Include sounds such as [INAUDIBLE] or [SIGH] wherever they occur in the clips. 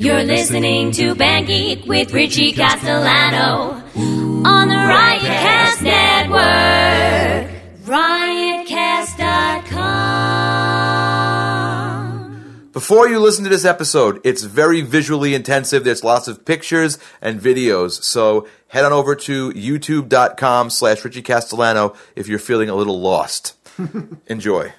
You're listening to Band Geek with Richie Castellano on the Riotcast Network. Riotcast.com. Before you listen to this episode, it's very visually intensive. There's lots of pictures and videos. So head on over to youtube.com slash Richie Castellano if you're feeling a little lost. [LAUGHS] Enjoy.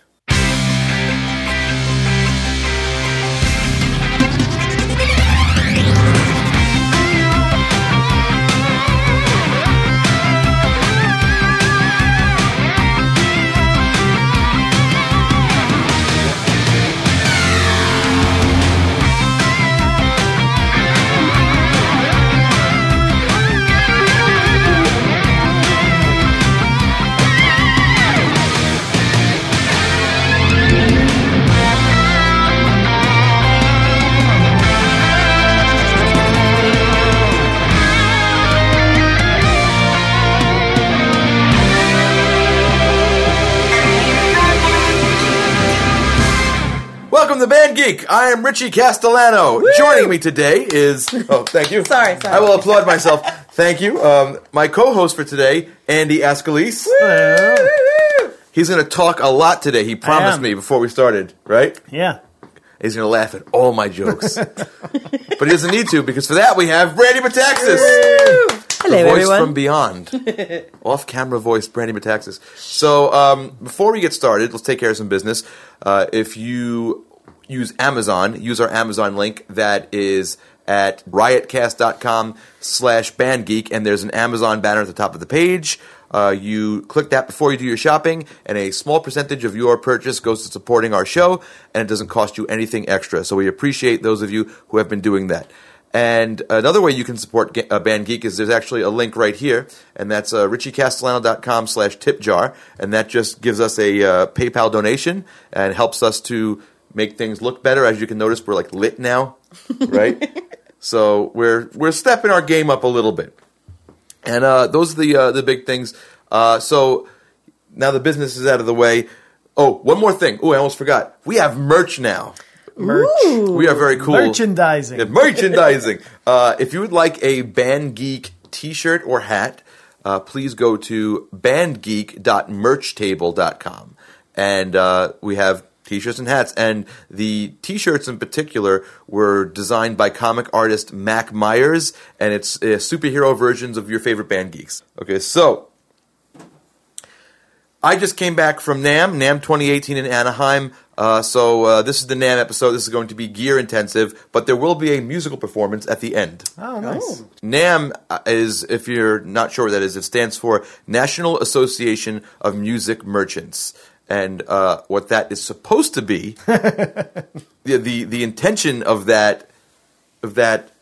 To Band Geek. I am Richie Castellano. Joining me today is [LAUGHS] oh, thank you. Sorry, sorry. I will applaud myself. Thank you. Um, my co-host for today, Andy Ascalise. He's going to talk a lot today. He promised am. me before we started, right? Yeah. He's going to laugh at all my jokes, [LAUGHS] but he doesn't need to because for that we have Brandy Metaxas, Hello, the voice everyone. from beyond, [LAUGHS] off-camera voice Brandy Metaxas. So um, before we get started, let's take care of some business. Uh, if you use Amazon, use our Amazon link that is at riotcast.com slash bandgeek, and there's an Amazon banner at the top of the page. Uh, you click that before you do your shopping, and a small percentage of your purchase goes to supporting our show, and it doesn't cost you anything extra. So we appreciate those of you who have been doing that. And another way you can support Ge- uh, Band Geek is there's actually a link right here, and that's uh, richiecastellano.com slash tipjar, and that just gives us a uh, PayPal donation and helps us to make things look better. As you can notice, we're like lit now, right? [LAUGHS] so we're we're stepping our game up a little bit. And uh, those are the uh, the big things. Uh, so now the business is out of the way. Oh, one more thing. Oh, I almost forgot. We have merch now. Merch. We are very cool. Merchandising. Yeah, merchandising. [LAUGHS] uh, if you would like a Band Geek T-shirt or hat, uh, please go to bandgeek.merchtable.com, and uh, we have T-shirts and hats. And the T-shirts in particular were designed by comic artist Mac Myers, and it's uh, superhero versions of your favorite band geeks. Okay, so I just came back from NAMM, NAMM 2018 in Anaheim. Uh, so uh, this is the NAMM episode. This is going to be gear intensive, but there will be a musical performance at the end. Oh, nice. NAMM uh, is, if you're not sure what that is, it stands for National Association of Music Merchants. And uh, what that is supposed to be, [LAUGHS] the, the the intention of that of that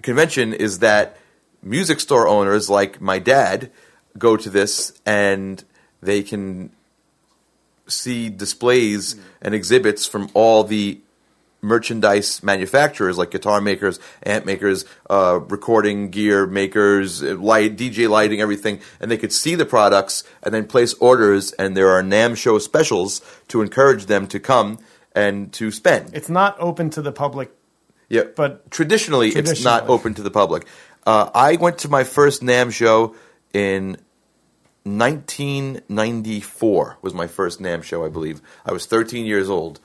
convention is that music store owners like my dad go to this and they can see displays and exhibits from all the merchandise manufacturers like guitar makers, amp makers, uh, recording gear makers, uh, light, DJ lighting, everything, and they could see the products and then place orders. And there are NAMM show specials to encourage them to come and to spend. It's not open to the public. Yeah, But traditionally, it's not open to the public. Uh, I went to my first NAMM show in 1994. Was my first NAMM show, I believe. I was 13 years old,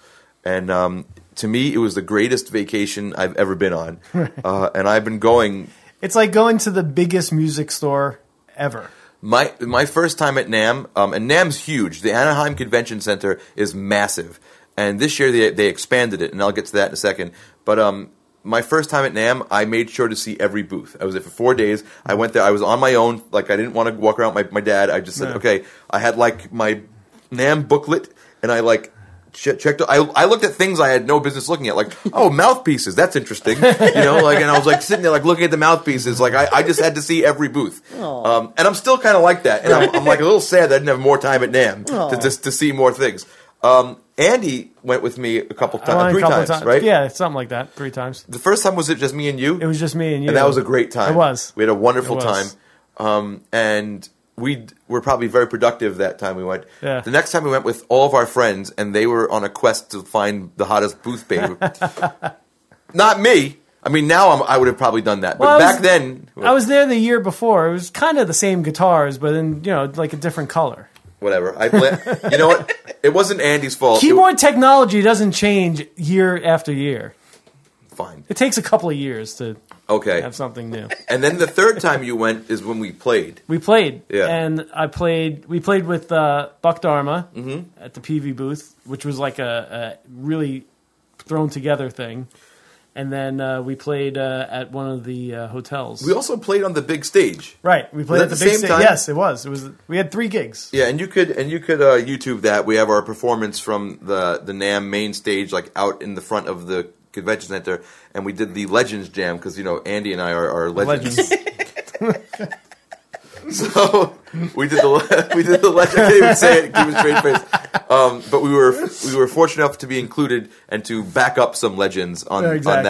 and um, to me, it was the greatest vacation I've ever been on. [LAUGHS] uh, and I've been going. It's like going to the biggest music store ever. My my first time at NAMM, um, and NAMM's huge. The Anaheim Convention Center is massive, and this year they they expanded it, and I'll get to that in a second. But um, my first time at NAMM, I made sure to see every booth. I was there for four days. I went there. I was on my own. Like I didn't want to walk around with my my dad. I just said, Yeah. okay. I had like my NAMM booklet, and I like. Che- Checked. I, I looked at things I had no business looking at, like oh mouthpieces. That's interesting, you know. Like, and I was like sitting there, like looking at the mouthpieces. Like, I, I just had to see every booth, um, and I'm still kind of like that. And I'm, I'm like a little sad that I didn't have more time at NAMM to just to see more things. Um, Andy went with me a couple times, went a three couple times, of right? Yeah, something like that. Three times. The first time was it just me and you? It was just me and you. and that was a great time. It was. We had a wonderful time, um, and we were probably very productive that time we went. Yeah. The next time we went with all of our friends, and they were on a quest to find the hottest booth babe. [LAUGHS] Not me. I mean, now I'm, I would have probably done that, but Well, back was- then, I was there the year before. It was kind of the same guitars, but in you know like a different color. whatever. I play, [LAUGHS] you know what? It wasn't Andy's fault. It- Keyboard technology doesn't change year after year. fine. It takes a couple of years to Okay. have something new. And then the third time you went is when we played. We played, Yeah. and I played. We played with uh, Buck Dharma Mm-hmm. at the PV booth, which was like a, a really thrown together thing. And then uh, we played uh, at one of the uh, hotels. We also played on the big stage. right, we played at the, the big same sta- time? Yes, it was. It was. We had three gigs. Yeah, and you could and you could uh, YouTube that. We have our performance from the the NAMM main stage, like out in the front of the convention center, and we did the Legends Jam because you know Andy and I are, are legends. Legends. [LAUGHS] [LAUGHS] So we did the [LAUGHS] we did the legend. I can't even say it. Keep a straight face. Um, but we were we were fortunate enough to be included and to back up some legends on Yeah, on exactly.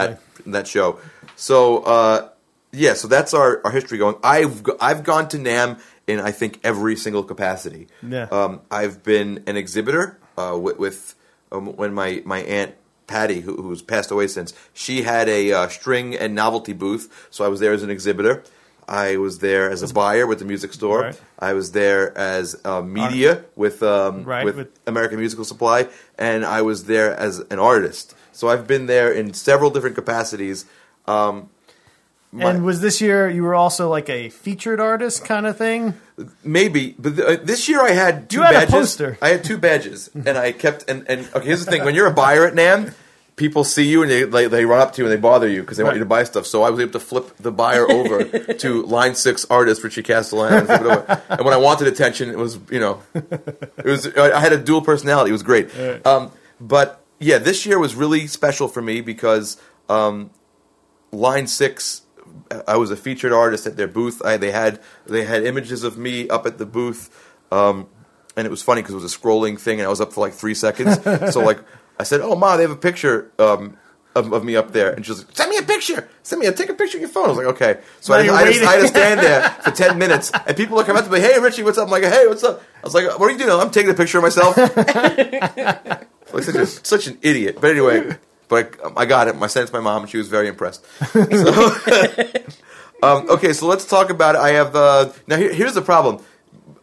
that that show. So uh, yeah, so that's our, our history going. I've I've gone to NAMM in I think every single capacity. Yeah. Um, I've been an exhibitor uh, with, with um, when my my aunt. Patty, who, who's passed away since, she had a uh, string and novelty booth, so I was there as an exhibitor. I was there as a buyer with the music store. Right. I was there as uh, media with um, Right, with, with- American Musical Supply, and I was there as an artist. So I've been there in several different capacities. Um, my- and was this year you were also like a featured artist kind of thing? maybe, but th- uh, this year I had two You had a badges. poster. I had two badges, and I kept and, and okay. Here's the thing: when you're a buyer at NAMM. People see you and they, they, they run up to you and they bother you because they want you to buy stuff. So I was able to flip the buyer over [LAUGHS] to line six artist Richie Castellano. and flip it over. And when I wanted attention, it was you know, it was I had a dual personality. It was great. Right. Um, but yeah, this year was really special for me because um, line six i was a featured artist at their booth. I, they had they had images of me up at the booth um, and it was funny because it was a scrolling thing and i was up for like three seconds. [LAUGHS] So like i said oh ma they have a picture um, of, of me up there. And she was like send me a picture! Send me a take a picture of your phone. I was like okay. So I, I, just, I waiting. stand there [LAUGHS] for 10 minutes and people are coming up to me hey richie what's up? I'm like hey what's up? I was like what are you doing? I'm taking a picture of myself. Like such, a, such an idiot. But anyway, but I, I got it. I sent it to my mom, and she was very impressed. [LAUGHS] So, [LAUGHS] um, okay, so let's talk about it. I have uh, now. Here, here's the problem.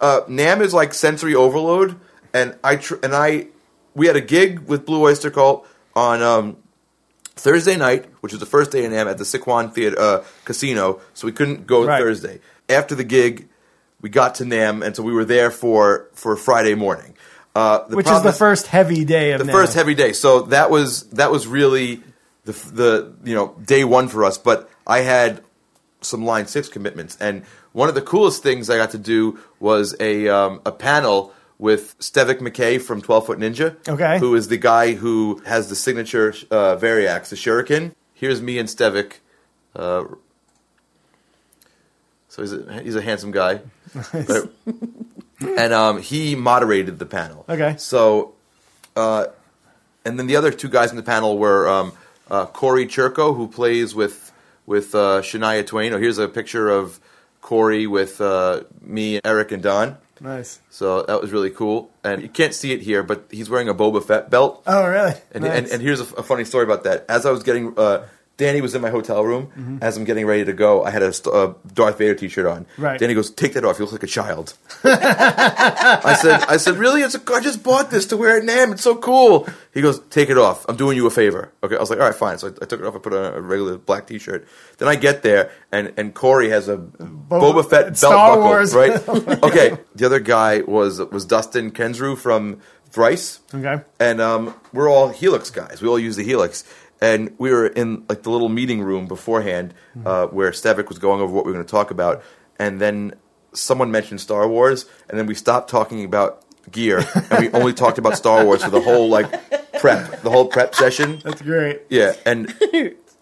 Uh, NAMM is like sensory overload, and I tr- and I we had a gig with Blue Oyster Cult on um, Thursday night, which was the first day in NAMM at the Sycuan Theater uh, Casino. So we couldn't go Right. Thursday. After the gig, we got to NAMM, and so we were there for for Friday morning. Uh, the Which is the first heavy day of the now. first heavy day. So that was that was really the the you know day one for us. But I had some line six commitments, and one of the coolest things I got to do was a um, a panel with Stevic McKay from Twelve Foot Ninja. Okay. who is the guy who has the signature uh, Variax, the Shuriken. Here's me and Stevic. Uh, so he's a, he's a handsome guy. [LAUGHS] But- and um, he moderated the panel. Okay. So, uh, and then the other two guys in the panel were um, uh, Corey Churko, who plays with with uh, Shania Twain. Oh, here's a picture of Corey with uh, me, Eric, and Don. Nice. So that was really cool. And you can't see it here, but he's wearing a Boba Fett belt. Oh, really? And, Nice. and, and here's a, a funny story about that. As I was getting, uh, Danny was in my hotel room. Mm-hmm. As I'm getting ready to go, I had a, a Darth Vader T-shirt on. Right. Danny goes, "Take that off. You look like a child." [LAUGHS] I said, "I said, really? It's a, I just bought this to wear at NAMM. It's so cool." He goes, "Take it off. I'm doing you a favor." Okay. I was like, "All right, fine." So I, I took it off. I put on a regular black T-shirt. Then I get there, and and Corey has a Boba, Fett belt Star buckle, Wars. right? [LAUGHS] okay. The other guy was was Dustin Kensrue from Thrice. Okay. And um, we're all Helix guys. We all use the Helix. And we were in like the little meeting room beforehand uh, where Stevic was going over what we were going to talk about. And then someone mentioned Star Wars. And then we stopped talking about gear. and we only talked about Star Wars for the whole like prep, the whole prep session. That's great. Yeah. And,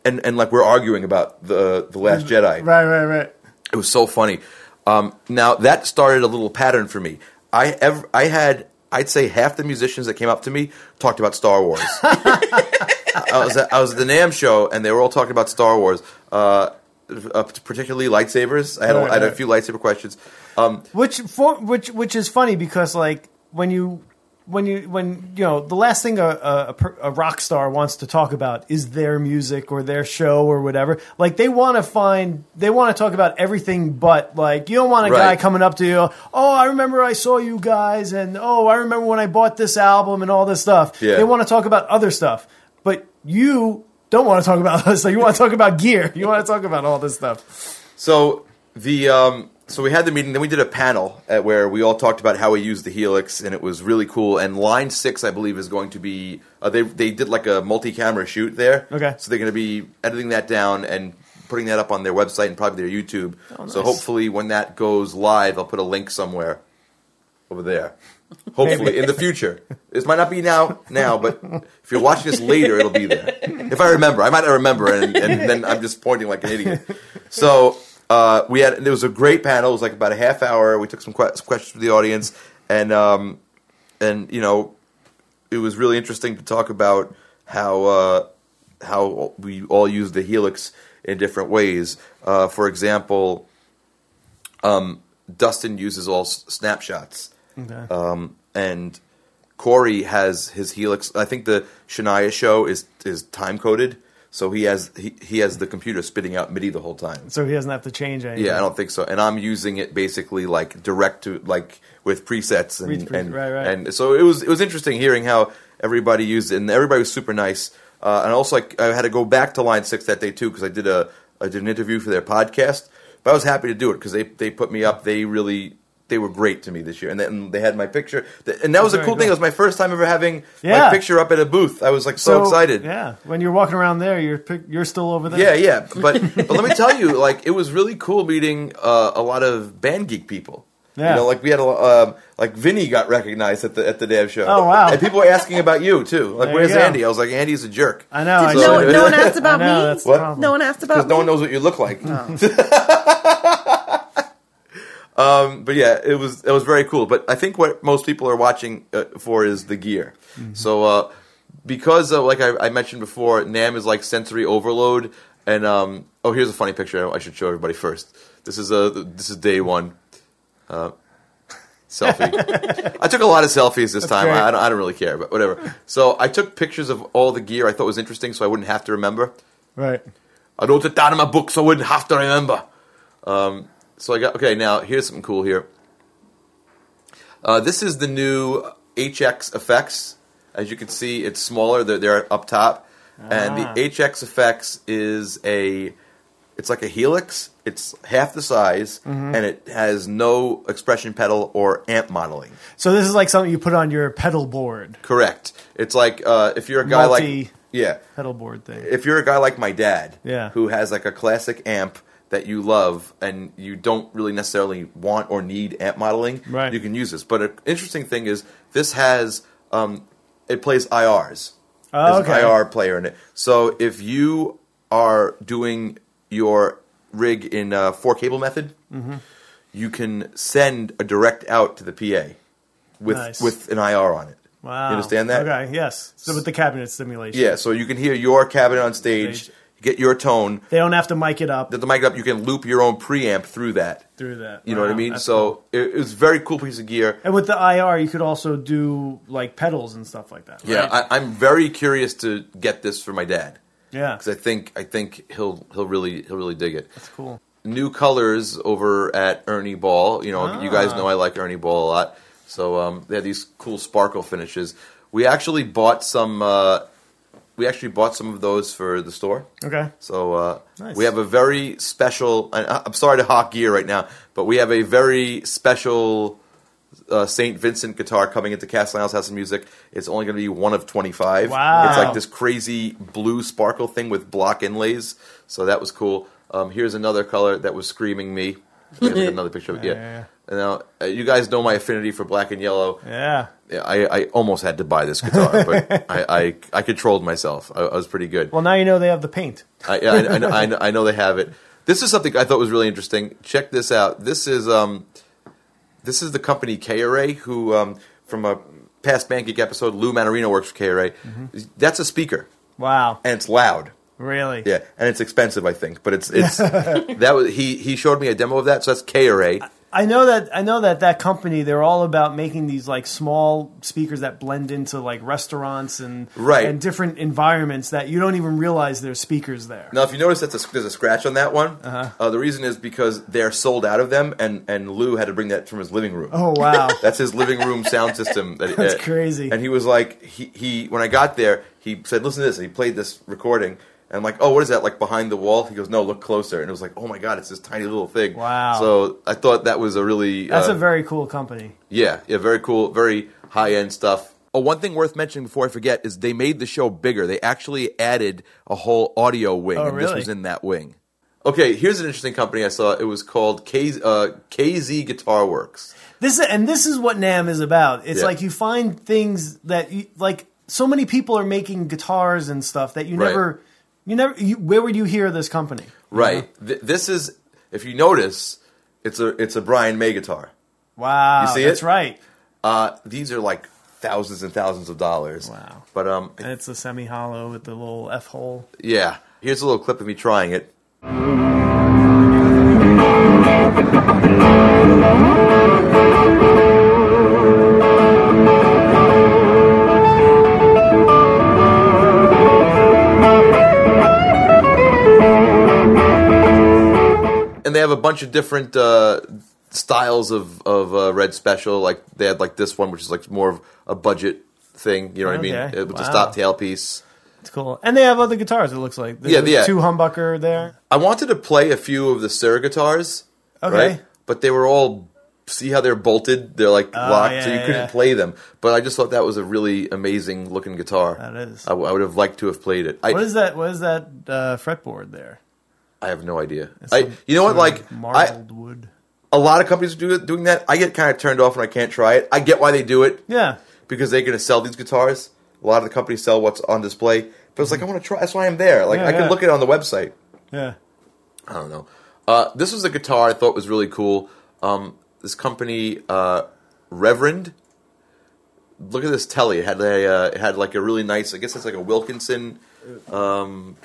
and, and like we're arguing about the, the Last Jedi. Right, right, right. It was so funny. Um, now that started a little pattern for me. I ever, I had I'd say half the musicians that came up to me talked about Star Wars. [LAUGHS] I was at, I was at the NAMM show and they were all talking about Star Wars, uh, uh, particularly lightsabers. I had, a, Right, I had a few lightsaber questions. Um, Which for which which is funny because like when you when you when you know the last thing a, a, a rock star wants to talk about is their music or their show or whatever. Like they want to find they want to talk about everything, but like you don't want a guy coming up to you. Oh, I remember I saw you guys, and oh, I remember when I bought this album and all this stuff. Yeah. They want to talk about other stuff, but you don't want to talk about this. [LAUGHS] So you want to talk about gear. You want to talk about all this stuff. So the um, so we had the meeting. Then we did a panel where we all talked about how we use the Helix, and it was really cool. And line six, I believe, is going to be uh, they they did like a multi-camera shoot there. Okay. So they're going to be editing that down and putting that up on their website and probably their YouTube. Oh, So hopefully, when that goes live, I'll put a link somewhere over there. [LAUGHS] Hopefully, in the future. This might not be now, now, but if you're watching this later, it'll be there. If I remember, I might not remember, and, and then I'm just pointing like an idiot. So uh, we had there was a great panel. It was like about a half hour. We took some, que- some questions from the audience, and um, and you know, it was really interesting to talk about how uh, how we all use the Helix in different ways. Uh, for example, um, Dustin uses all s- snapshots Okay. um, and Corey has his Helix. I think the Shania show is is time coded, so he has he, he has the computer spitting out MIDI the whole time. so he doesn't have to change anything. Yeah, I don't think so. And I'm using it basically like direct to like with presets and pre- and, right, right. and so it was it was interesting hearing how everybody used it and everybody was super nice. Uh, and also like, I had to go back to Line Six that day too because I did a I did an interview for their podcast. But I was happy to do it because they they put me up. They really they were great to me this year, and then they had my picture. And that was a Very cool thing. It was my first time ever having Yeah. my picture up at a booth. I was like so, excited. Yeah, when you're walking around there, you're you're still over there. Yeah, yeah, but [LAUGHS] but let me tell you, like it was really cool meeting uh, a lot of band geek people. Yeah. You know, like we had a um, like Vinny got recognized at the at the damn show. Oh, wow. And people were asking about you too. Like, There where's. Andy? I was like, Andy's a jerk. I know. I So- no, no one asked [LAUGHS] about know, me. What? No one asked about Because no one knows what you look like. Oh. [LAUGHS] um, but yeah, it was it was very cool. But I think what most people are watching uh, for is the gear. Mm-hmm. So uh, because uh, like I, I mentioned before, NAMM is like sensory overload. And um, oh, here's a funny picture. I should show everybody first. This is a this is day one. Uh, selfie. [LAUGHS] I took a lot of selfies this time. I, I, don't, I don't really care, but whatever. So I took pictures of all the gear I thought was interesting, so I wouldn't have to remember. Right. I wrote it down in my book so I wouldn't have to remember. Um, so I got okay. Now here's something cool here. Uh, this is the new HX effects. As you can see, it's smaller. They're, they're up top, and the Ah. HX effects is a. It's like a helix. It's half the size, Mm-hmm. and it has no expression pedal or amp modeling. So this is like something you put on your pedal board, Correct. It's like uh, if you're a guy Multi- like yeah, pedal board thing. if you're a guy like my dad, Yeah. who has like a classic amp that you love and you don't really necessarily want or need amp modeling, Right. you can use this. But an interesting thing is this has um, it plays IRs. Oh, There's an IR player in it. So if you are doing your rig in uh, four cable method, Mm-hmm. you can send a direct out to the PA with Nice. with an IR on it. Wow. You understand that? Okay. Yes. So with the cabinet stimulation. Yeah, so you can hear your cabinet on stage, Stage. Get your tone. They don't have to mic it up The mic up, you can loop your own preamp through that. through that. You know what I mean? So cool. it, it was a very cool piece of gear. And with the IR, you could also do like pedals and stuff like that. Yeah, right? I, I'm very curious to get this for my dad yeah. because I think I think he'll he'll really he'll really dig it. That's cool. New colors over at Ernie Ball. You know, you guys Ah. know I like Ernie Ball a lot. So um, they had these cool sparkle finishes. We actually bought some. Uh, we actually bought some of those for the store. Okay. So uh, Nice. we have a very special. I- I'm sorry to hawk gear right now, but we have a very special uh, Saint Vincent guitar coming into Castellanos House of Music. It's only going to be one of 25. Wow. It's like this crazy blue sparkle thing with block inlays. So that was cool. Um, here's another color that was screaming me. [LAUGHS] Another picture of it. Yeah, yeah. Now uh, you guys know my affinity for black and yellow. Yeah. Yeah, I, I almost had to buy this guitar, but [LAUGHS] I, I, I controlled myself. I, I was pretty good. Well, now you know they have the paint. I, I, I, know- I, [LAUGHS] I know they have it. This is something I thought was really interesting. Check this out. This is um, this is the company K-array, who um, from a past Band Geek episode, Lou Manarino works for K-array. That's a speaker, Wow. and it's loud. Really? Yeah, and it's expensive, I think, but it's it's [LAUGHS] that was he he showed me a demo of that. So that's K-array. I know that I know that that company they're all about making these like small speakers that blend into like restaurants and Right. and different environments that you don't even realize there's speakers there. Now, if you notice that there's a scratch on that one, uh the reason is because they're sold out of them, and, and Lou had to bring that from his living room. Oh wow. [LAUGHS] That's his living room sound system. That, That's uh, crazy. And he was like, he, he when I got there, he said, "Listen to this." And he played this recording, and I'm like, "Oh, what is that? Like behind the wall?" He goes, "No, look closer." And it was like, "Oh my god, it's this tiny little thing." Wow. So I thought that was a really That's uh, a very cool company. yeah, yeah, very cool, very high end stuff. Oh, one thing worth mentioning before I forget is they made the show bigger. They actually added a whole audio wing, Oh, and this was in that wing. Okay, here's an interesting company I saw. It was called K, uh, KZ Guitar Works. This and this is what NAMM is about. It's Yeah. like you find things that you like. So many people are making guitars and stuff that you Right. never, you never. You, where would you hear this company? Right. Th- this is, if you notice, it's a it's a Brian May guitar. Wow, You see it? that's it? right. Uh, these are like thousands and thousands of dollars. Wow. But um, And it's a semi hollow with the little f hole. yeah. Here's a little clip of me trying it. And they have a bunch of different uh, styles of of uh, red special. Like they had like this one, which is like more of a budget thing. You know what I mean? Okay. Uh, With the Wow. stop tail piece. It's cool. And they have other guitars. It looks like There's Yeah, yeah. two humbucker there. I wanted to play a few of the Sir guitars, Okay. right? But they were all see how they're bolted. They're like locked, Oh, yeah, so you yeah, couldn't yeah. play them. But I just thought that was a really amazing looking guitar. That is. I, w- I would have liked to have played it. I, What is that? What is that uh, fretboard there? I have no idea. It's I, some you know what? Like I, wood. a lot of companies do doing that. I get kind of turned off when I can't try it. I get why they do it. Yeah. because they're going to sell these guitars. A lot of the companies sell what's on display. But it's like I want to try. That's why I'm there. Like Yeah, I can yeah. look at it on the website. Yeah. I don't know. Uh, this was a guitar I thought was really cool. Um, this company, uh, Reverend. Look at this telly. It had a, uh, it had like a really nice. I guess it's like a Wilkinson Trem-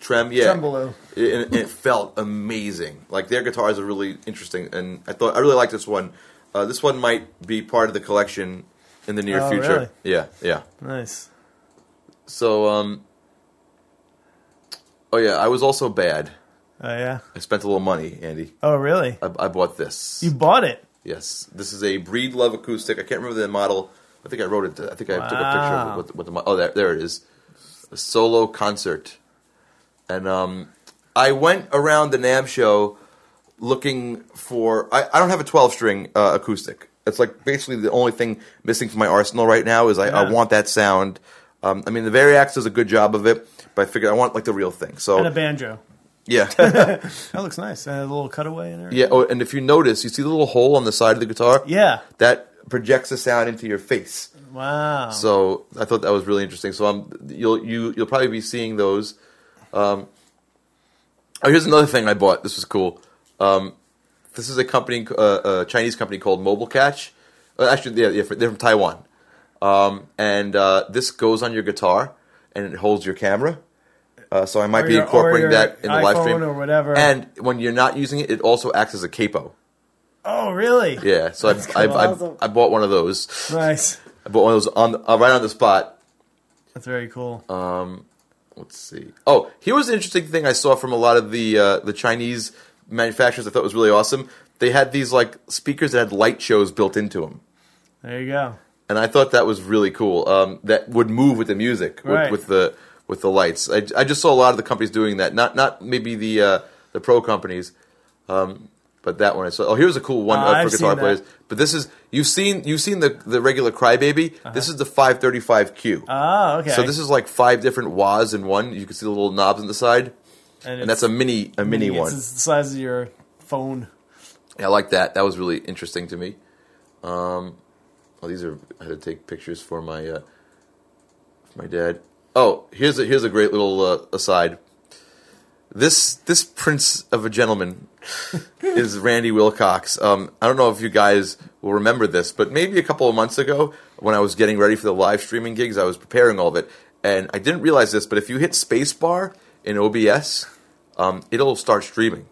trem. Yeah, Tremolo. It, and it felt amazing. Like their guitars are really interesting, and I thought I really like this one. Uh, this one might be part of the collection in the near Oh, future. really? Yeah, yeah. Nice. So, um, oh yeah, I was also bad. Oh yeah. I spent a little money, Andy. Oh really? I, I bought this. You bought it? yes, this is a Breedlove acoustic. I can't remember the model. I think I wrote it. I think I took a picture of Wow. it. With, with the, oh, there, there it is. A solo concert, and um, I went around the NAMM show looking for. I, I don't have a twelve string uh, acoustic. It's like basically the only thing missing from my arsenal right now is I, I want that sound. Um, I mean, the Variax does a good job of it, but I figured I want like the real thing. So And a banjo. yeah. [LAUGHS] That [LAUGHS] looks nice. And a little cutaway in there. Yeah, oh, and if you notice, you see the little hole on the side of the guitar? Yeah. That projects the sound into your face. Wow. So I thought that was really interesting. So um, you'll you you'll probably be seeing those. Um, oh, here's another thing I bought. This was cool. Um, this is a company, uh, a Chinese company called Mobile Catch. Uh, actually, yeah, yeah, they're from Taiwan. Um, and uh, this goes on your guitar, and it holds your camera. Uh, so I might Or be your- incorporating that in the live stream or whatever. And when you're not using it, it also acts as a capo. Oh really? Yeah, so I, I, I. I bought one of those. Nice. I bought one of those on uh, right on the spot. That's very cool. Um, Let's see. Oh, here was an interesting thing I saw from a lot of the uh, the Chinese manufacturers. I thought was really awesome. They had these like speakers that had light shows built into them, there you go. and I thought that was really cool. Um, that would move with the music with, Right. with the with the lights. I, I just saw a lot of the companies doing that. Not not maybe the uh, the pro companies, um, but that one I saw. Oh, here's a cool one Uh, uh, for guitar seen that. players. But this is you've seen you've seen the the regular Crybaby. This is the 535Q. Oh, okay. So this is like five different wahs in one. You can see the little knobs on the side, and that's a mini a mini, one it's the size of your phone. Yeah, I like that. That was really interesting to me. Um, oh, these are I had to take pictures for my uh, for my dad. Oh, here's a here's a great little uh, aside. This this prince of a gentleman [LAUGHS] is Randy Wilcox. Um, I don't know if you guys will remember this, but maybe a couple of months ago, when I was getting ready for the live streaming gigs, I was preparing all of it, and I didn't realize this, but if you hit spacebar in OBS, um, it'll start streaming.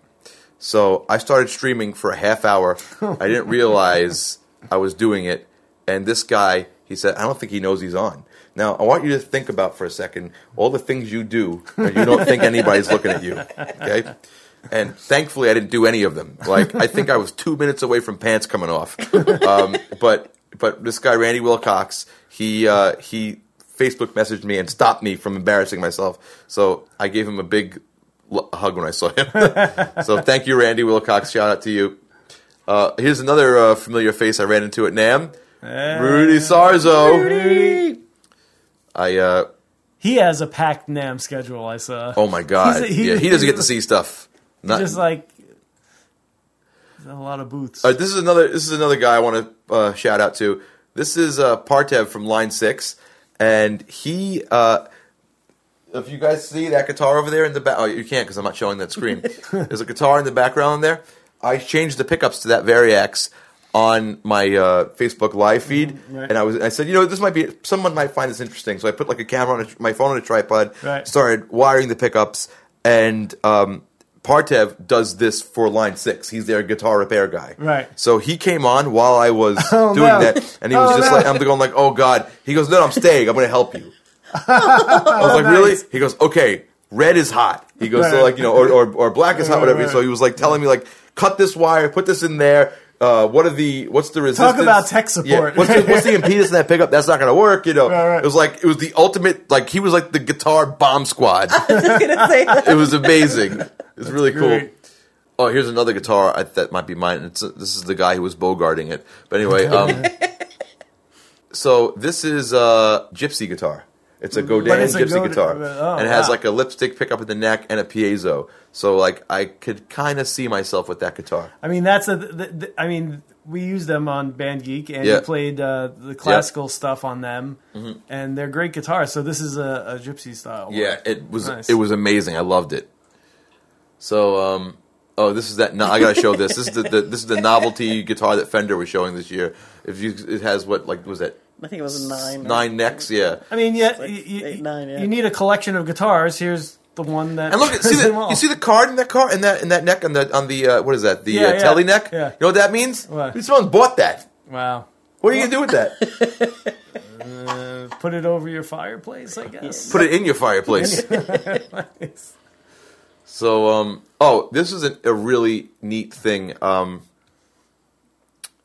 So I started streaming for a half hour. I didn't [LAUGHS] realize I was doing it, and this guy, he said, I don't think he knows he's on. Now I want you to think about for a second all the things you do, and you don't think anybody's looking at you. Okay. And thankfully, I didn't do any of them. Like I think I was two minutes away from pants coming off. Um, but but this guy Randy Wilcox, he uh, he Facebook messaged me and stopped me from embarrassing myself. So I gave him a big l- hug when I saw him. [LAUGHS] so thank you, Randy Wilcox. Shout out to you. Uh, here's another uh, familiar face I ran into at NAMM. Rudy Sarzo. I uh, He has a packed NAMM schedule. I saw. oh my god, a- he- yeah, he doesn't get to [LAUGHS] see stuff. Not, just like a lot of booths. All right, this is another. This is another guy I want to uh, shout out to. This is uh, Partev from Line Six, and he. Uh, if you guys see that guitar over there in the back, oh, you can't because I'm not showing that screen. [LAUGHS] There's a guitar in the background there. I changed the pickups to that Variax on my uh, Facebook live feed, right. and I was I said, you know, this might be someone might find this interesting. So I put like a camera on a, my phone on a tripod, Right. started wiring the pickups, and um, Partev does this for Line Six. He's their guitar repair guy, Right. So he came on while I was [LAUGHS] Oh, doing no. that, and he was Oh, just no. like, I'm going like, oh god. He goes, no, no I'm staying. I'm going to help you. [LAUGHS] I was like, really? He goes, okay, red is hot. He goes, so like, you know, or, or, or black is hot, Right, whatever. right. So he was like telling me, like, cut this wire, put this in there. Uh, what are the, what's the resistance? Talk about tech support. Yeah, what's, the, what's the impedance in that pickup? That's not going to work, you know. Right, right. It was like, it was the ultimate, like, he was like the guitar bomb squad. [LAUGHS] I was gonna say that. it was amazing. It was really cool. Oh, here's another guitar I, that might be mine. It's, this is the guy who was bogarting it. But anyway, um, [LAUGHS] so this is a gypsy guitar. It's a Godin it's a Godin- guitar, oh, and it has wow. like a lipstick pickup in the neck and a piezo. So like I could kind of see myself with that guitar. I mean, that's a. The, the, I mean, we use them on Band Geek, and Yeah. we played uh, the classical stuff on them, and they're great guitars. So this is a, a gypsy style. one. Yeah, it was Nice. it was amazing. I loved it. So um, oh, this is that. No, I gotta show this. This is the, the this is the novelty guitar that Fender was showing this year. If you, it has what like was that I think it was a nine. nine necks? Yeah. I mean, yeah, like you, you- eight, nine, yeah. you need a collection of guitars. Here's the one that. And look, at [LAUGHS] see the you see the card in that car in that in that neck on the on the uh, what is that the Yeah, uh, yeah, telly neck? yeah. You know what that means? What? Someone bought that. Wow. What are you gonna do with that? [LAUGHS] Uh, put it over your fireplace, I guess. Put it in your fireplace. [LAUGHS] so um oh, this is a, a really neat thing. Um,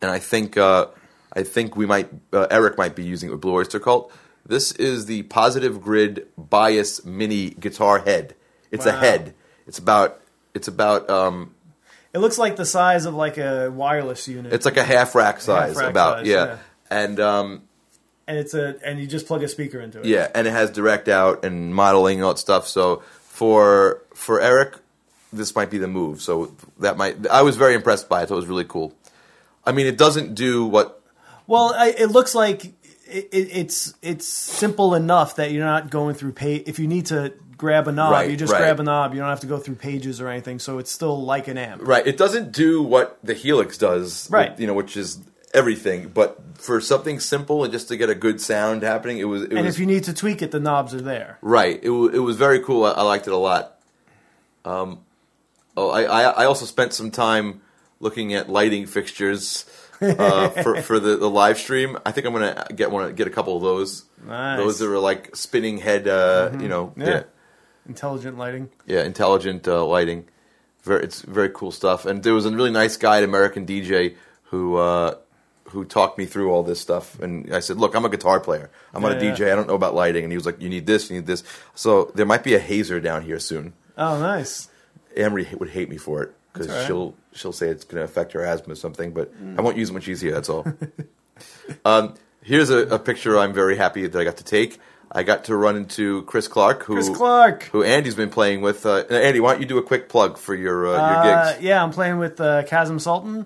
and I think uh, I think we might uh, Eric might be using it with Blue Oyster Cult. This is the Positive Grid Bias Mini Guitar Head. It's a head. It's about it's about um, It looks like the size of like a wireless unit. It's like a half rack size, rack about size, yeah. yeah. and um, and it's a and you just plug a speaker into it. yeah, and it has direct out and modeling and all that stuff. So for for Eric, this might be the move. So that might I was very impressed by it. I thought it was really cool. I mean, it doesn't do what Well, I, it looks like it, it, it's it's simple enough that you're not going through page. If you need to grab a knob, Right, you just right. grab a knob. You don't have to go through pages or anything. So it's still like an amp. right. It doesn't do what the Helix does, Right. You know, which is everything. But for something simple and just to get a good sound happening, it was it And was if you need to tweak it, the knobs are there. Right. It, it was very cool. I, I liked it a lot. Um, oh, I, I, I also spent some time looking at lighting fixtures uh, for for the, the live stream. I think I'm gonna get one, get a couple of those. Nice. Those that are like spinning head. Uh, You know, Yeah. yeah, Intelligent lighting. yeah, intelligent uh, lighting. Very, it's very cool stuff. And there was a really nice guy American DJ who. Uh, who talked me through all this stuff, and I said, "Look, I'm a guitar player. I'm not a DJ. yeah. I don't know about lighting." And he was like, "You need this. You need this." So there might be a hazer down here soon. Oh, nice. Emery would hate me for it because right. she'll she'll say it's going to affect her asthma or something. But I won't use it when she's here. That's all. [LAUGHS] um, here's a, a picture I'm very happy that I got to take. I got to run into Chris Clark, who Chris Clark. who Andy's been playing with. Uh, Andy, why don't you do a quick plug for your uh, your Uh, gigs? yeah, I'm playing with uh, Kasim Sulton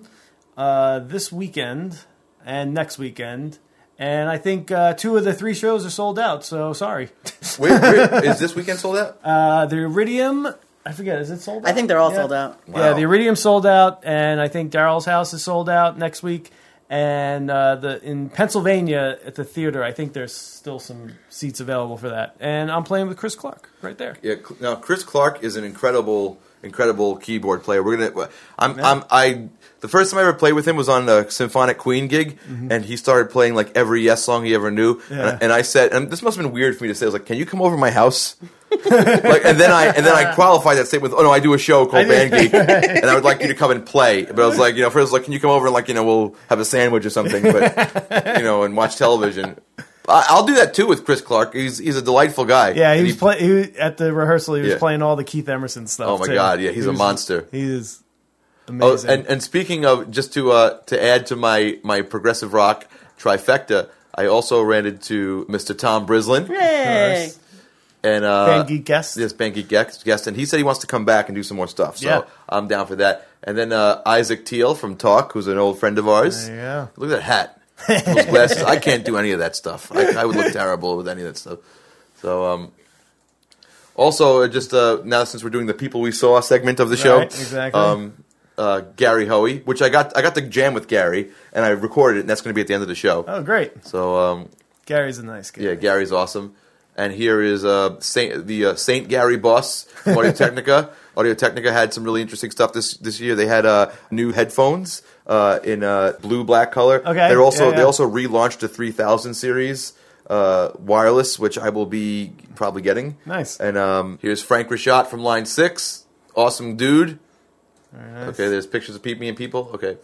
uh, this weekend and next weekend. And I think uh, two of the three shows are sold out, so sorry. Wait, wait, [LAUGHS] is this weekend sold out? Uh, the Iridium, I forget, is it sold out? I think they're all Yeah. sold out. Yeah, the Iridium sold out, and I think Daryl's house is sold out next week. And uh, the in Pennsylvania at the theater, I think there's still some seats available for that. And I'm playing with Chris Clark right there. Yeah. Now Chris Clark is an incredible incredible keyboard player. We're gonna. I'm. I'm. I. The first time I ever played with him was on the Symphonic Queen gig, and he started playing like every Yes song he ever knew. Mm-hmm. Yeah. And, and I said, and this must have been weird for me to say. I was like, "Can you come over to my house?" Like, and then I and then I qualified that statement with, "Oh no, I do a show called Band Geek, and I would like you to come and play." But I was [LAUGHS] like, you know, first like, "Can you come over and like you know we'll have a sandwich or something?" But you know, and watch television. I- I'll do that too with Chris Clark. He's he's a delightful guy. Yeah, he And was play, he was, at the rehearsal. He was Yeah. playing all the Keith Emerson stuff. Oh my too. God, yeah, he's He a was- monster. He is Oh, amazing. and, and speaking of, just to uh, to add to my my progressive rock trifecta, I also ran into Mr. Tom Brislin Yay. And uh, Geek guest. Yes, Geek guest, and he said he wants to come back and do some more stuff. So Yeah. I'm down for that. And then uh, Isaac Teel from TAUK, who's an old friend of ours. You go. Look at that hat, [LAUGHS] those glasses. I can't do any of that stuff. I, I would look terrible with any of that stuff. So, um, also, uh, just uh, now since we're doing the people we saw segment of the show, Right, exactly. Um, uh, Gary Hoey, which I got, I got the jam with Gary, and I recorded it, and that's going to be at the end of the show. Oh, great. So, um, Gary's a nice guy. yeah, Gary's awesome. And here is uh, Saint, the uh, Saint Gary Boss from Audio [LAUGHS] Technica. Audio Technica had some really interesting stuff this this year. They had uh, new headphones uh, in uh, blue black color. Okay, They're also yeah, they also relaunched the 3000 series uh, wireless, which I will be probably getting. Nice. And um, here's Frank Rashad from Line Six. Awesome dude. Okay, there's pictures of me and people. Okay.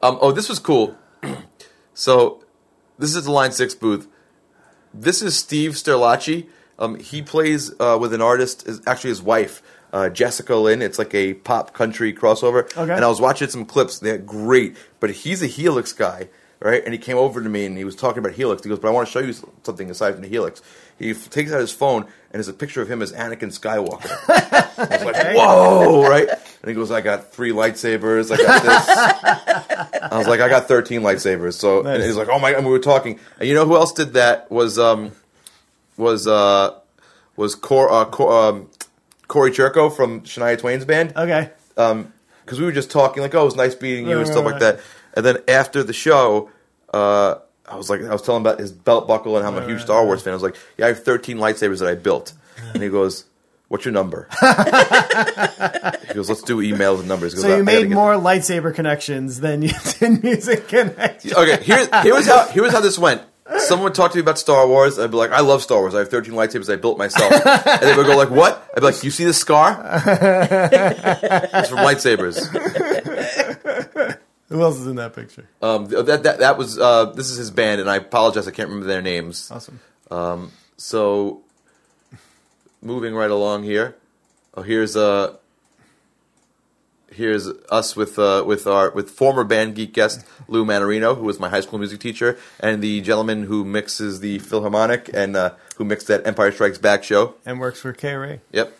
Um, oh, this was cool. [CLEARS THROAT] so, this is the Line Six booth. This is Steve Sterlacci. Um, he plays uh, with an artist, is actually his wife, uh, Jessica Lynn. It's like a pop country crossover. Okay. And I was watching some clips. They're great, but he's a Helix guy, right? And he came over to me and he was talking about Helix. He goes, "But I want to show you something aside from the Helix." He f- takes out his phone and there's a picture of him as Anakin Skywalker. [LAUGHS] I was like, "Whoa!" Right? And he goes, "I got three lightsabers. I got this." I was like, I got 13 lightsabers. So and he's like, oh my! And we were talking, and you know who else did that? Was um, was uh, was Cor- uh, Cor- um, Corey Churko from Shania Twain's band? Okay. Because we were just talking, like, oh, it was nice meeting you and stuff right, like that. And then after the show, uh, I was like, I was telling him about his belt buckle and how I'm a huge Star Wars fan. I was like, yeah, I have 13 lightsabers that I built. And he goes, what's your number? [LAUGHS] he goes, let's do emails and numbers. He goes, So "I- I you gotta made get more lightsaber connections than [LAUGHS] you did music connections. okay, here, here was how here was how this went. Someone would talk to me about Star Wars. I'd be like, I love Star Wars. I have 13 lightsabers I built myself. and they would go like, what? I'd be like, you see this scar? [LAUGHS] it's from lightsabers. Who else is in that picture? Um, that, that, that was, uh, this is his band, and I apologize, I can't remember their names. Awesome. So, moving right along here. Oh, here's uh, here's us with uh, with our with former band geek guest Lou Manarino, who was my high school music teacher, and the gentleman who mixes the Philharmonic and uh, who mixed that Empire Strikes Back show. And works for K-array. Yep,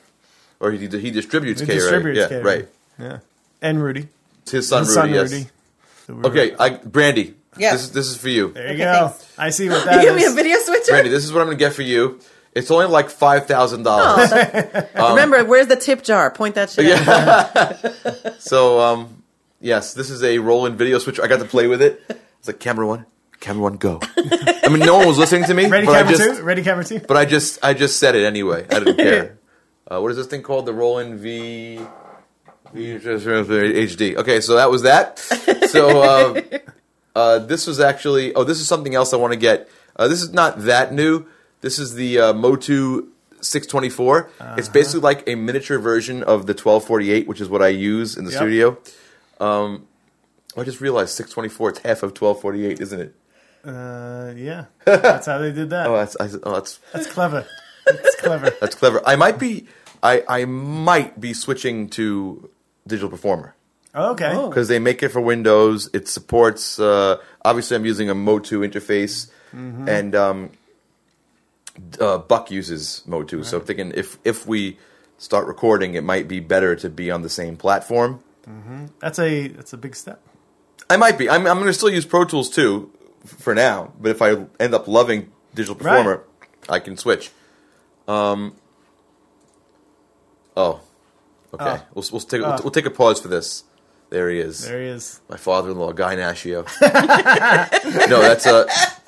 or he he distributes He K. distributes yeah, K-array. right. Yeah. And Rudy. It's his son His Rudy. son yes. Rudy. So we're- Okay, I, Brandy. Yeah. This is this is for you. There you Okay, go. thanks. I see what that [LAUGHS] You that give me a video switcher? Brandy, this is what I'm going to get for you. It's only like five thousand dollars. [LAUGHS] Remember, where's the tip jar? Point that shit out. [LAUGHS] So, um, yes, this is a Roland video switcher. I got to play with it. It's like camera one, camera one, go. I mean, no one was listening to me, Ready but I camera just, two? Ready camera two? but I just, I just said it anyway. I didn't care. Uh, what is this thing called? The Roland V. HD. Okay, so that was that. [LAUGHS] So uh, uh, this was actually. Oh, this is something else I want to get. Uh, this is not that new. This is the uh, Motu 624. It's basically like a miniature version of the 1248, which is what I use in the Yep. studio. Um, I just realized 624 It's half of 1248, isn't it? Uh, yeah. That's how they did that. [LAUGHS] Oh, that's I, oh, that's That's clever. That's clever. [LAUGHS] that's clever. I might be I I might be switching to Digital Performer Okay. Oh. because they make it for Windows. It supports. Uh, obviously, I'm using a Motu interface, and um, uh, Buck uses Motu. So I'm thinking if if we start recording, it might be better to be on the same platform. That's a that's a big step. I might be. I'm, I'm going to still use Pro Tools too for now. But if I end up loving Digital Right. Performer, I can switch. Um. Oh, okay. Oh. We'll, we'll take we'll, we'll take a pause for this. There he is, There he is. my father-in-law, Guy Nashio. [LAUGHS] no, that's uh,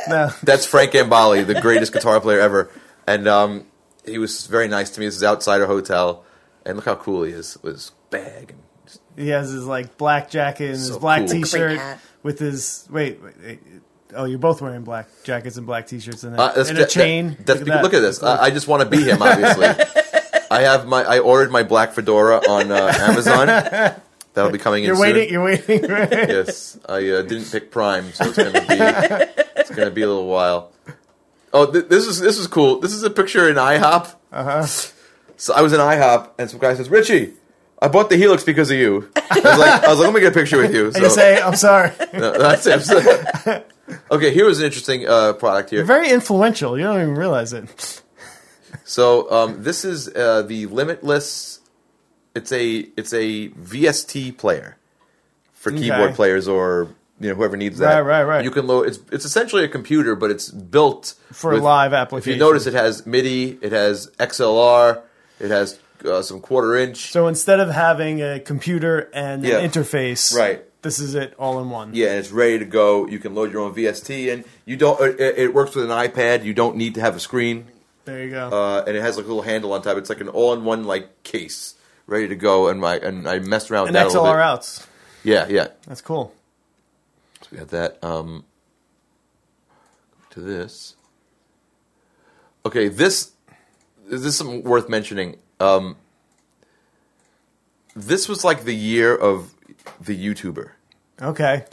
No. that's Frank Gambale, the greatest guitar player ever, and um, he was very nice to me. This is outside our hotel, and look how cool he is with his bag. And just, He has his like black jacket and his black cool. t-shirt with his wait, wait, wait. Oh, you're both wearing black jackets and black t-shirts and, a, Uh, that's- and a that- chain. that- that's, look at, look at this. I, I just want to be him. Obviously, [LAUGHS] I have my. I ordered my black fedora on uh, [LAUGHS] Amazon. That'll be coming in You're soon. waiting. You're waiting. [LAUGHS] Yes, I uh, didn't pick Prime, so it's gonna be [LAUGHS] it's gonna be a little while. Oh, th- this is this is cool. This is a picture in IHOP. Uh huh. So I was in IHOP, and some guy says, "Richie, I bought the Helix because of you." I was like, I was like, "Let me get a picture with you." And you say, "I'm sorry." No, that's it. okay, here was an interesting uh, product here. Very influential. You don't even realize it. So um, this is uh, the Limitless. It's a it's a VST player for keyboard players or you know whoever needs that. Right, right, right. You can load. It's it's essentially a computer, but it's built For a with- live If you notice, it has MIDI, it has XLR, it has uh, some quarter inch. So instead of having a computer and Yeah. an interface, Right. This is it all in one. yeah, and it's ready to go. You can load your own VST, and you don't. It, it works with an iPad. You don't need to have a screen. There you go. uh, and it has like a little handle on top. It's like an all-in-one like case, ready to go. And my and I messed around with and that a little bit. outs. Yeah, yeah. That's cool. So we got that. Um, to this. Okay, this this is something worth mentioning. Um, this was like the year of the YouTuber. Okay.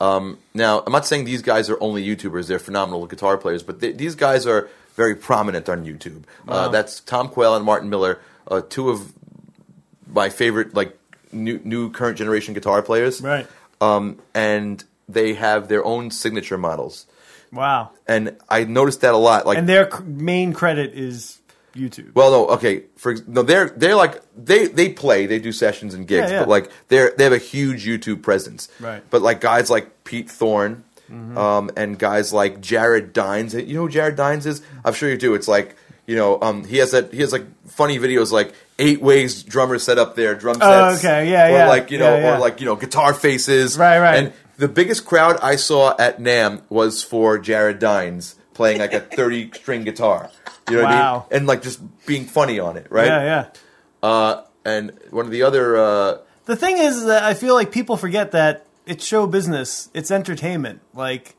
Now, I'm not saying these guys are only YouTubers; they're phenomenal guitar players, but they, these guys are very prominent on YouTube. Uh, that's Tom Quayle and Martin Miller, uh, two of my favorite like new, new current generation guitar players. Right. Um, and they have their own signature models, Wow. and I noticed that a lot. Like, And their c- main credit is YouTube. well, no, okay, for no, they're they're like they they play, they do sessions and gigs, Yeah, yeah. but like they're they have a huge YouTube presence. Right. But like guys like Pete Thorne, um, and guys like Jared Dines. You know who Jared Dines is? I'm sure you do. It's like you know, um, he has that he has like funny videos like eight ways drummers set up their drum sets. Oh, okay, yeah, or yeah, like you know, yeah, yeah. or like you know, guitar faces. Right, right. And the biggest crowd I saw at NAMM was for Jared Dines playing like a [LAUGHS] 30 string guitar. You know what I Wow. mean? And like just being funny on it, right? Yeah, yeah. Uh, and one of the other, uh, The thing is that I feel like people forget that it's show business. It's entertainment. Like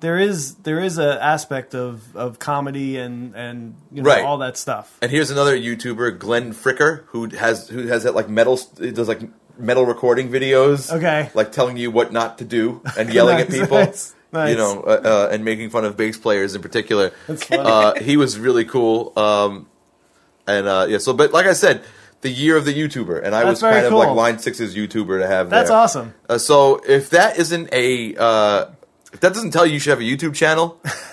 there is there is a aspect of, of comedy and and you know Right. all that stuff. and here's another YouTuber, Glenn Fricker, who has who has that like metal, does like metal recording videos. Okay. Like telling you what not to do and [LAUGHS] yelling at people. nice, nice. You know, uh, uh, and making fun of bass players in particular. That's funny. Uh, he was really cool. Um, and uh, yeah, so but like I said, the year of the YouTuber, and I That's was very kind of cool. like Line Six's YouTuber to have. That's there. awesome. Uh, so if that isn't a, uh, if that doesn't tell you you should have a YouTube channel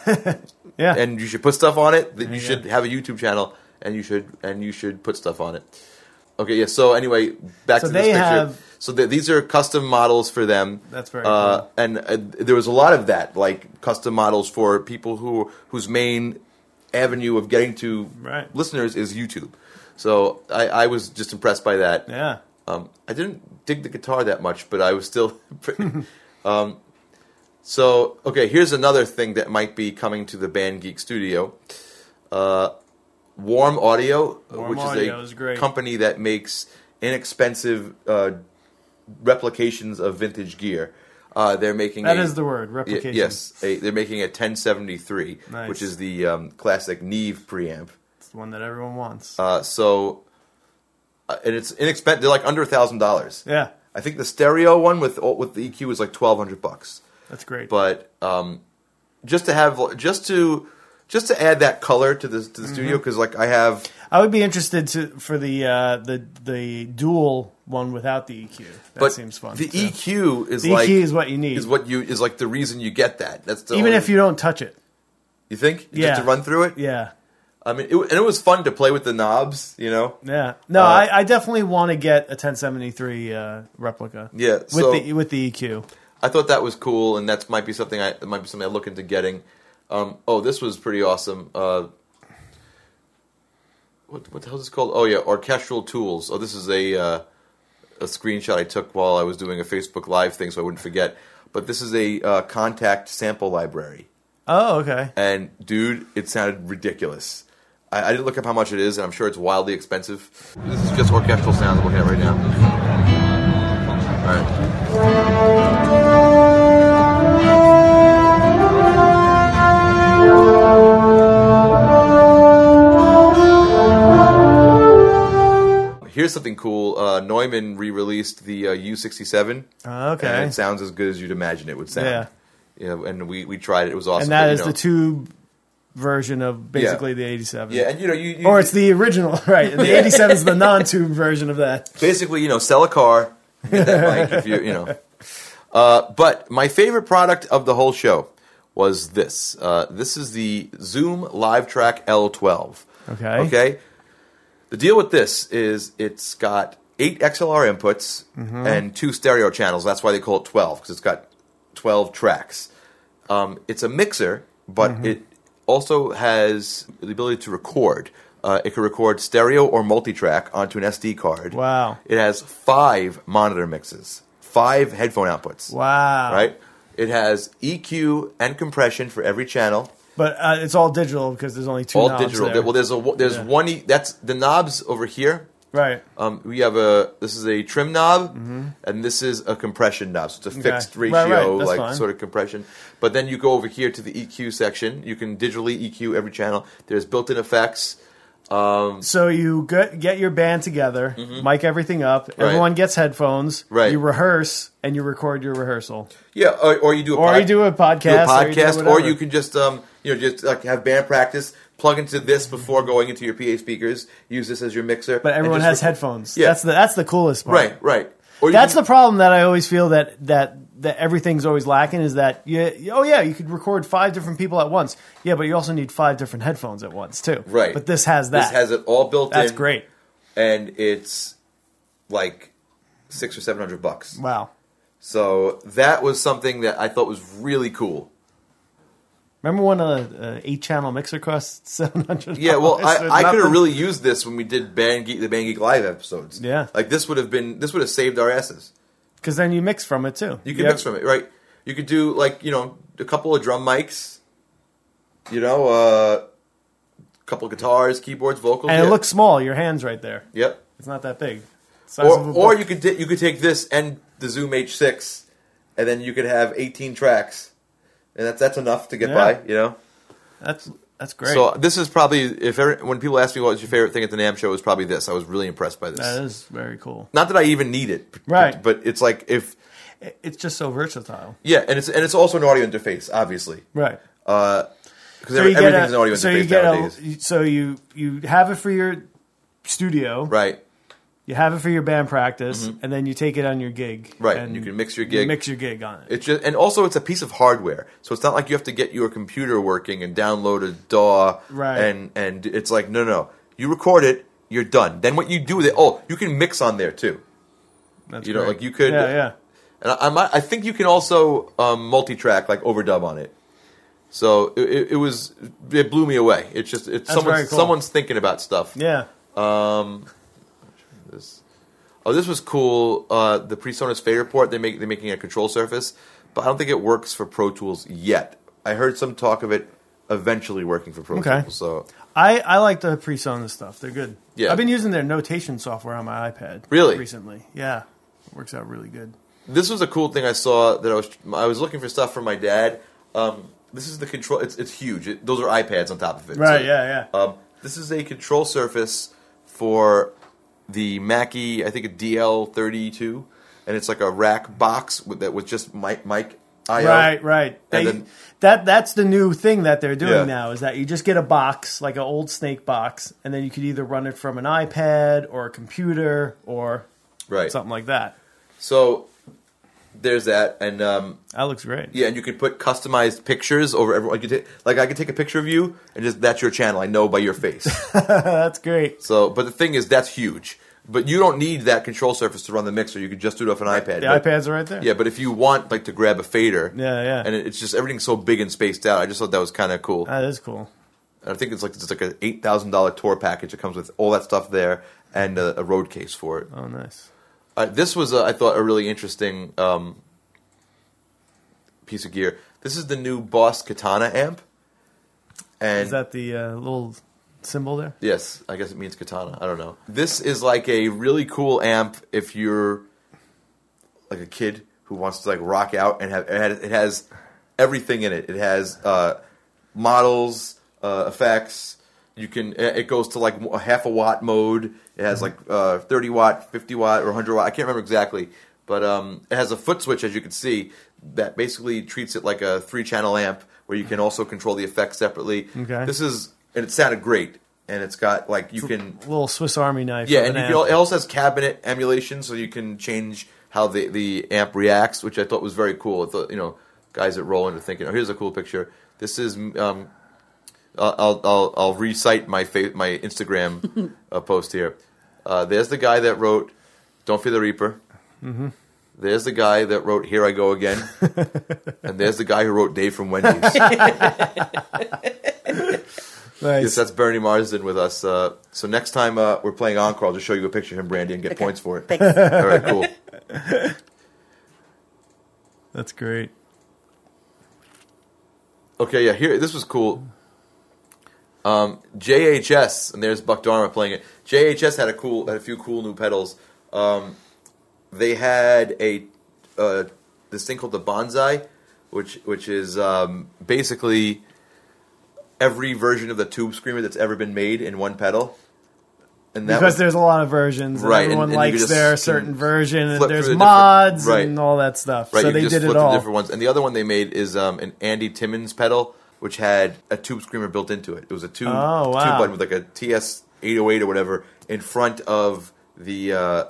[LAUGHS] Yeah. and you should put stuff on it, then you you should have a YouTube channel and you should and you should put stuff on it. Okay, yeah. So anyway, back So to this picture. have- so th- these are custom models for them. That's very uh, cool. And uh, there was a lot of that, like custom models for people who whose main avenue of getting to Right. listeners is YouTube. So I, I was just impressed by that. yeah. Um, I didn't dig the guitar that much, but I was still. [LAUGHS] [LAUGHS] um, so okay, here's another thing that might be coming to the Band Geek Studio. Uh, Warm Audio, Warm which Audio is is a great. company that makes inexpensive uh, replications of vintage gear. Uh, they're making That a- is the word, replication. yes, a, they're making a 1073, Nice. which is the um, classic Neve preamp. The one that everyone wants. Uh, so, uh, and it's inexpensive. They're like under a thousand dollars. yeah. I think the stereo one with with the EQ is like twelve hundred bucks. That's great. But um, just to have just to just to add that color to the to the Mm-hmm. studio because like I have I would be interested to for the uh, the the dual one without the EQ. That but seems fun. The too. EQ is The like EQ is what you need. is what you is like the reason you get that. That's the even only- if you don't touch it. you think Yeah. just to run through it. Yeah. I mean, it, and it was fun to play with the knobs. You know. Yeah. No, Uh, I, I definitely want to get a 1073 uh, replica. Yeah, With so- the with the EQ. I thought that was cool, and that might be something I might be something I look into getting. Um, oh, this was pretty awesome. Uh, what what the hell is this called? Oh yeah, orchestral tools. Oh, this is a uh, a screenshot I took while I was doing a Facebook Live thing, so I wouldn't forget. But this is a uh, Kontakt sample library, Oh, okay. and dude, it sounded ridiculous. I, I didn't look up how much it is, and I'm sure it's wildly expensive. This is just orchestral sounds I'm looking at right now. All right. Here's something cool. Uh, Neumann re-released the uh, U67. Oh, okay. And it sounds as good as you'd imagine it would sound. Yeah. Yeah, and we, we tried it. It was awesome. and that but, is know- the tube version of basically the 87. Yeah, and you know, you, you or it's the original, [LAUGHS] right? And the 87 is the non-tube version of that. basically, you know, sell a car, get that mic if you, you know. [LAUGHS] Uh, but my favorite product of the whole show was this. Uh, this is the Zoom LiveTrak L12. Okay. Okay. The deal with this is it's got eight XLR inputs Mm-hmm. and two stereo channels. That's why they call it 12 because it's got 12 tracks. Um, it's a mixer, but Mm-hmm. it also has the ability to record. Uh, it can record stereo or multi-track onto an SD card. Wow. It has five monitor mixes, five headphone outputs. Wow. Right. It has EQ and compression for every channel But uh, it's all digital because there's only two all digital. there. Well, there's a there's Yeah. one. E- that's the knobs over here. Right. Um, we have a this is a trim knob, and this is a compression knob. So it's a Mm-hmm. Okay. fixed Right, ratio, right. That's like fine. sort of compression. But then you go over here to the EQ section. You can digitally EQ every channel. There's built-in effects. So you get, get your band together, mic everything up. Everyone gets headphones. Mm-hmm. Right. You rehearse and you record your rehearsal, Yeah, or, or you do a or pod- you do a podcast, do a or you podcast, or, you can just um, you know just like have band practice. Plug into this before going into your PA speakers. Use this as your mixer. But everyone has record- headphones. Yeah. That's the that's the coolest part. Right, right. Or That's can- the problem that I always feel that that that everything's always lacking is that you oh yeah you could record five different people at once yeah but you also need five different headphones at once too Right. but this has that This has it all built in. that's great and it's like six or seven hundred bucks. wow So that was something that I thought was really cool. Remember when a, a eight channel mixer cost [LAUGHS] seven hundred Yeah, well, I, I could have really used this when we did Band Geek, the Band Geek Live episodes. Yeah. like this would have been this would have saved our asses. because then you mix from it too You can mix from it, right? You could do like you know a couple of drum mics, you know, uh, a couple of guitars, keyboards, vocals, and yeah. it looks small your hands right there yep. it's not that big Size Or or you could di- you could take this and the Zoom H6, and then you could have 18 tracks, and that's that's enough to get Yeah. by, you know. that's that's great So this is probably if ever, when people ask me what was your favorite thing at the NAMM show, it was probably this. I was really impressed by this. that is very cool Not that I even need it, Right. But it's like if it's just so versatile yeah, and it's and it's also an audio interface, obviously, right uh, because so you get everything's a, an audio so interface you get nowadays, a so you you have it for your studio right? You have it for your band practice, and then you take it on your gig. Mm-hmm. Right, and you can mix your you gig. mix your gig on it. It's just and also it's a piece of hardware, so it's not like you have to get your computer working and download a DAW, Right. And and it's like no, no, no. you record it, you're done. Then what you do with it? Oh, you can mix on there too. That's you know, great. like you could- Yeah, yeah. And I, I, I think you can also um, multi-track, like overdub on it. So it, it, was, it blew me away. It's just, it's That's someone's, cool. someone's thinking about stuff. Yeah. This, oh, this was cool. Uh, the PreSonus FaderPort, they make, they're making a control surface, but I don't think it works for Pro Tools yet. I heard some talk of it eventually working for Pro Okay. Tools. So I, I like the PreSonus stuff. They're good. Yeah. I've been using their notation software on my iPad. Really? Recently. Yeah. It works out really good. this was a cool thing I saw that I was I was looking for stuff for my dad. Um, this is the control. It's it's huge. It, those are iPads on top of it. Right, So, yeah, yeah. Um, this is a control surface for the Mackie. I think a DL32, and it's like a rack box with that was just mic mic. IO. Right, right. And They- then- that that's the new thing that they're doing Yeah. now is that you just get a box like an old snake box, and then you could either run it from an iPad or a computer or Right. something like that. So there's that, and um, That looks great. yeah, and you could put customized pictures over everyone. Like, ta- like I could take a picture of you, and just that's your channel. I know by your face. [LAUGHS] That's great. So, but the thing is, that's huge. But you don't need that control surface to run the mixer. You could just do it off an iPad. The But- iPads are right there. Yeah, but if you want like to grab a fader, Yeah, yeah. and it- it's just everything's so big and spaced out. I just thought that was kind of cool. That is cool. And I think it's like it's like an eight thousand dollar tour package It comes with all that stuff there and a, a road case for it. Oh, nice. Uh, this was, uh, I thought, a really interesting um, piece of gear. This is the new Boss Katana amp, and Is that the uh, little symbol there? Yes, I guess it means katana. I don't know. This is like a really cool amp if you're like a kid who wants to like rock out and have it has, it has everything in it. It has uh, models, uh, effects. You can it goes to like a half a watt mode. It has like uh, 30 watt, 50 watt, or 100 watt. I can't remember exactly, but um, it has a foot switch as you can see that basically treats it like a three channel amp where you can also control the effects separately. Okay. This is and it sounded great, and it's got like you can little Swiss Army knife. yeah, and an you can, it also has cabinet emulation, so you can change how the, the amp reacts, which I thought was very cool. I thought, you know, guys at Roland are thinking, oh, here's a cool picture. This is, um, I'll, I'll, I'll, I'll recite my fa- my Instagram [LAUGHS] uh, post here. Uh, there's the guy that wrote "Don't Fear the Reaper." Mm-hmm. There's the guy that wrote "Here I Go Again," [LAUGHS] and there's the guy who wrote "Dave from Wendy's." [LAUGHS] Nice. yes, that's Bernie Marsden with us. Uh, so next time uh, we're playing Encore, I'll just show you a picture of him, Brandy, and get points for it. Thanks. All right, cool. That's great. Okay, yeah, here this was cool. Um, JHS, and there's Buck Dharma playing it. JHS had a cool, had a few cool new pedals. Um, they had a uh, this thing called the Bonsai, which which is um, basically every version of the Tube Screamer that's ever been made in one pedal. And that because was, there's a lot of versions, and Right, everyone and you likes their certain version, and there's the mods right. and all that stuff. Right, so you they just did it flip the all. different ones. And the other one they made is um, an Andy Timmons pedal, which had a tube screamer built into it. It was a tube, Oh, wow. tube button with like a TS eight hundred eight or whatever in front of the uh,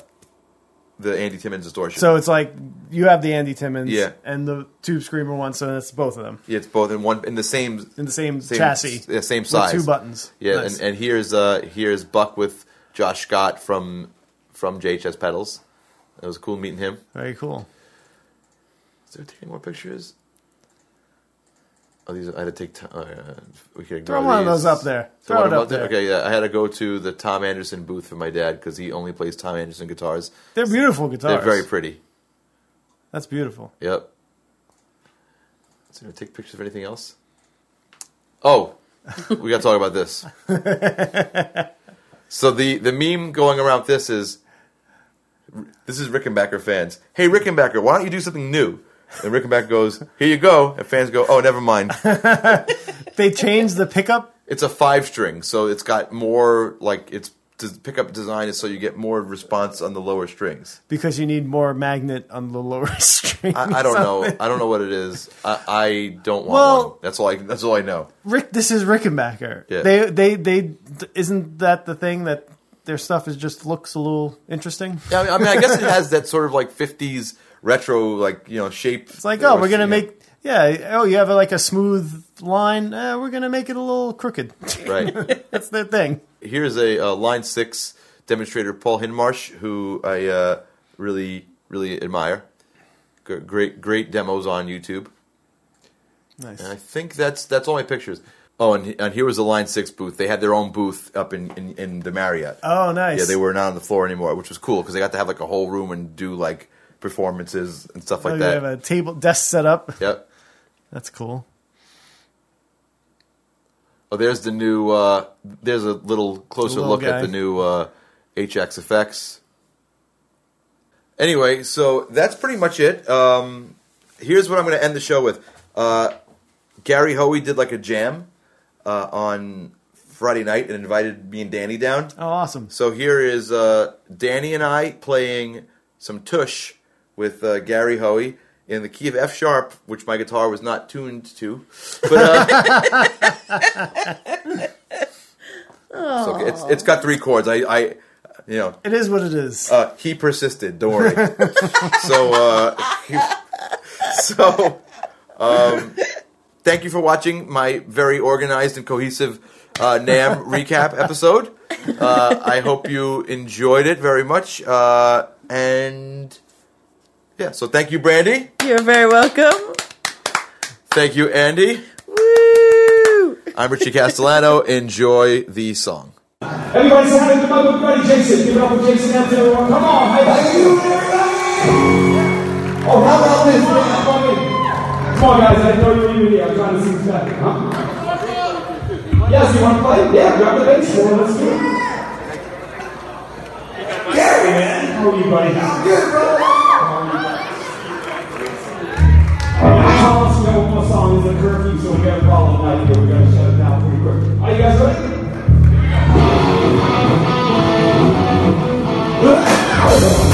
the Andy Timmons distortion. So it's like you have the Andy Timmons Yeah. and the Tube Screamer one, so it's both of them yeah, it's both in one in the same in the same, same chassis, yeah, same size, two buttons. Yeah, Nice. and, and here's uh, here's Buck with Josh Scott from from JHS Pedals. It was cool meeting him. very cool. Is there taking more pictures? Oh, these I had to take. T- uh, we could Throw one of these. those up there. Throw Throw one it up up there. Okay, yeah, I had to go to the Tom Anderson booth for my dad because he only plays Tom Anderson guitars. They're beautiful guitars. They're very pretty. That's beautiful. Yep. Is there take pictures of anything else? Oh, [LAUGHS] we got to talk about this. [LAUGHS] so the the meme going around this is this is Rickenbacker fans. Hey Rickenbacker, why don't you do something new? And Rickenbacker goes, "Here you go." And fans go, "Oh, never mind." [LAUGHS] They changed the pickup. It's a five string, so it's got more like its the pickup design is so you get more response on the lower strings. Because you need more magnet on the lower [LAUGHS] string. I, I don't know. [LAUGHS] I don't know what it is. I, I don't want Well- one. That's all. I, that's all I know. Rick, this is Rickenbacker. Yeah. They, they, they. Isn't that the thing that their stuff is just looks a little interesting? Yeah, I mean, I guess it has that sort of like '50s retro, like you know, shape. It's like, oh, we're gonna make. Yeah. Oh, you have like a smooth line. Eh, we're gonna make it a little crooked. right. [LAUGHS] That's their thing. Here's a uh, line six demonstrator, Paul Hindmarsh, who I uh, really, really admire. G- Great, great demos on YouTube. Nice. And I think that's that's all my pictures. Oh, and, and here was the Line Six booth. They had their own booth up in, in, in the Marriott. Oh, nice. Yeah, they were not on the floor anymore, which was cool because they got to have like a whole room and do like performances and stuff Oh, like you have a table desk set up. Yep. That's cool. Oh, there's the new. Uh, there's a little closer Little look guy. at the new uh, HX effects. Anyway, so that's pretty much it. Um, here's what I'm going to end the show with. Uh, Gary Hoey did like a jam uh, on Friday night and invited me and Danny down. Oh, awesome. So here is uh, Danny and I playing some tush with uh, Gary Hoey in the key of F sharp, which my guitar was not tuned to. But uh, [LAUGHS] it's, okay. it's, it's got three chords. I, I you know, It is what it is. uh, he persisted. Don't worry. [LAUGHS] so, uh, he- [LAUGHS] so, um, thank you for watching my very organized and cohesive uh, NAMM recap episode. Uh, I hope you enjoyed it very much. Uh, and yeah, so thank you, Brandy. You're very welcome. Thank you, Andy. Woo! I'm Richie Castellano. Enjoy the song. Everybody say hi to my buddy Jason. Give it up for Jason out there. Come on. How you doing, everybody? Oh, how about this? Come on, in. Come on, guys. I know you're even here. I'm trying to see who's back. Huh? Yes, you want to play? Yeah, grab the bass. Well, let's do it. Gary, man. How are you, buddy? Good, bro. promise you know one song It's a curfew, so we got a problem right here. We gotta shut it down pretty quick. Are you guys ready? Yeah. [LAUGHS]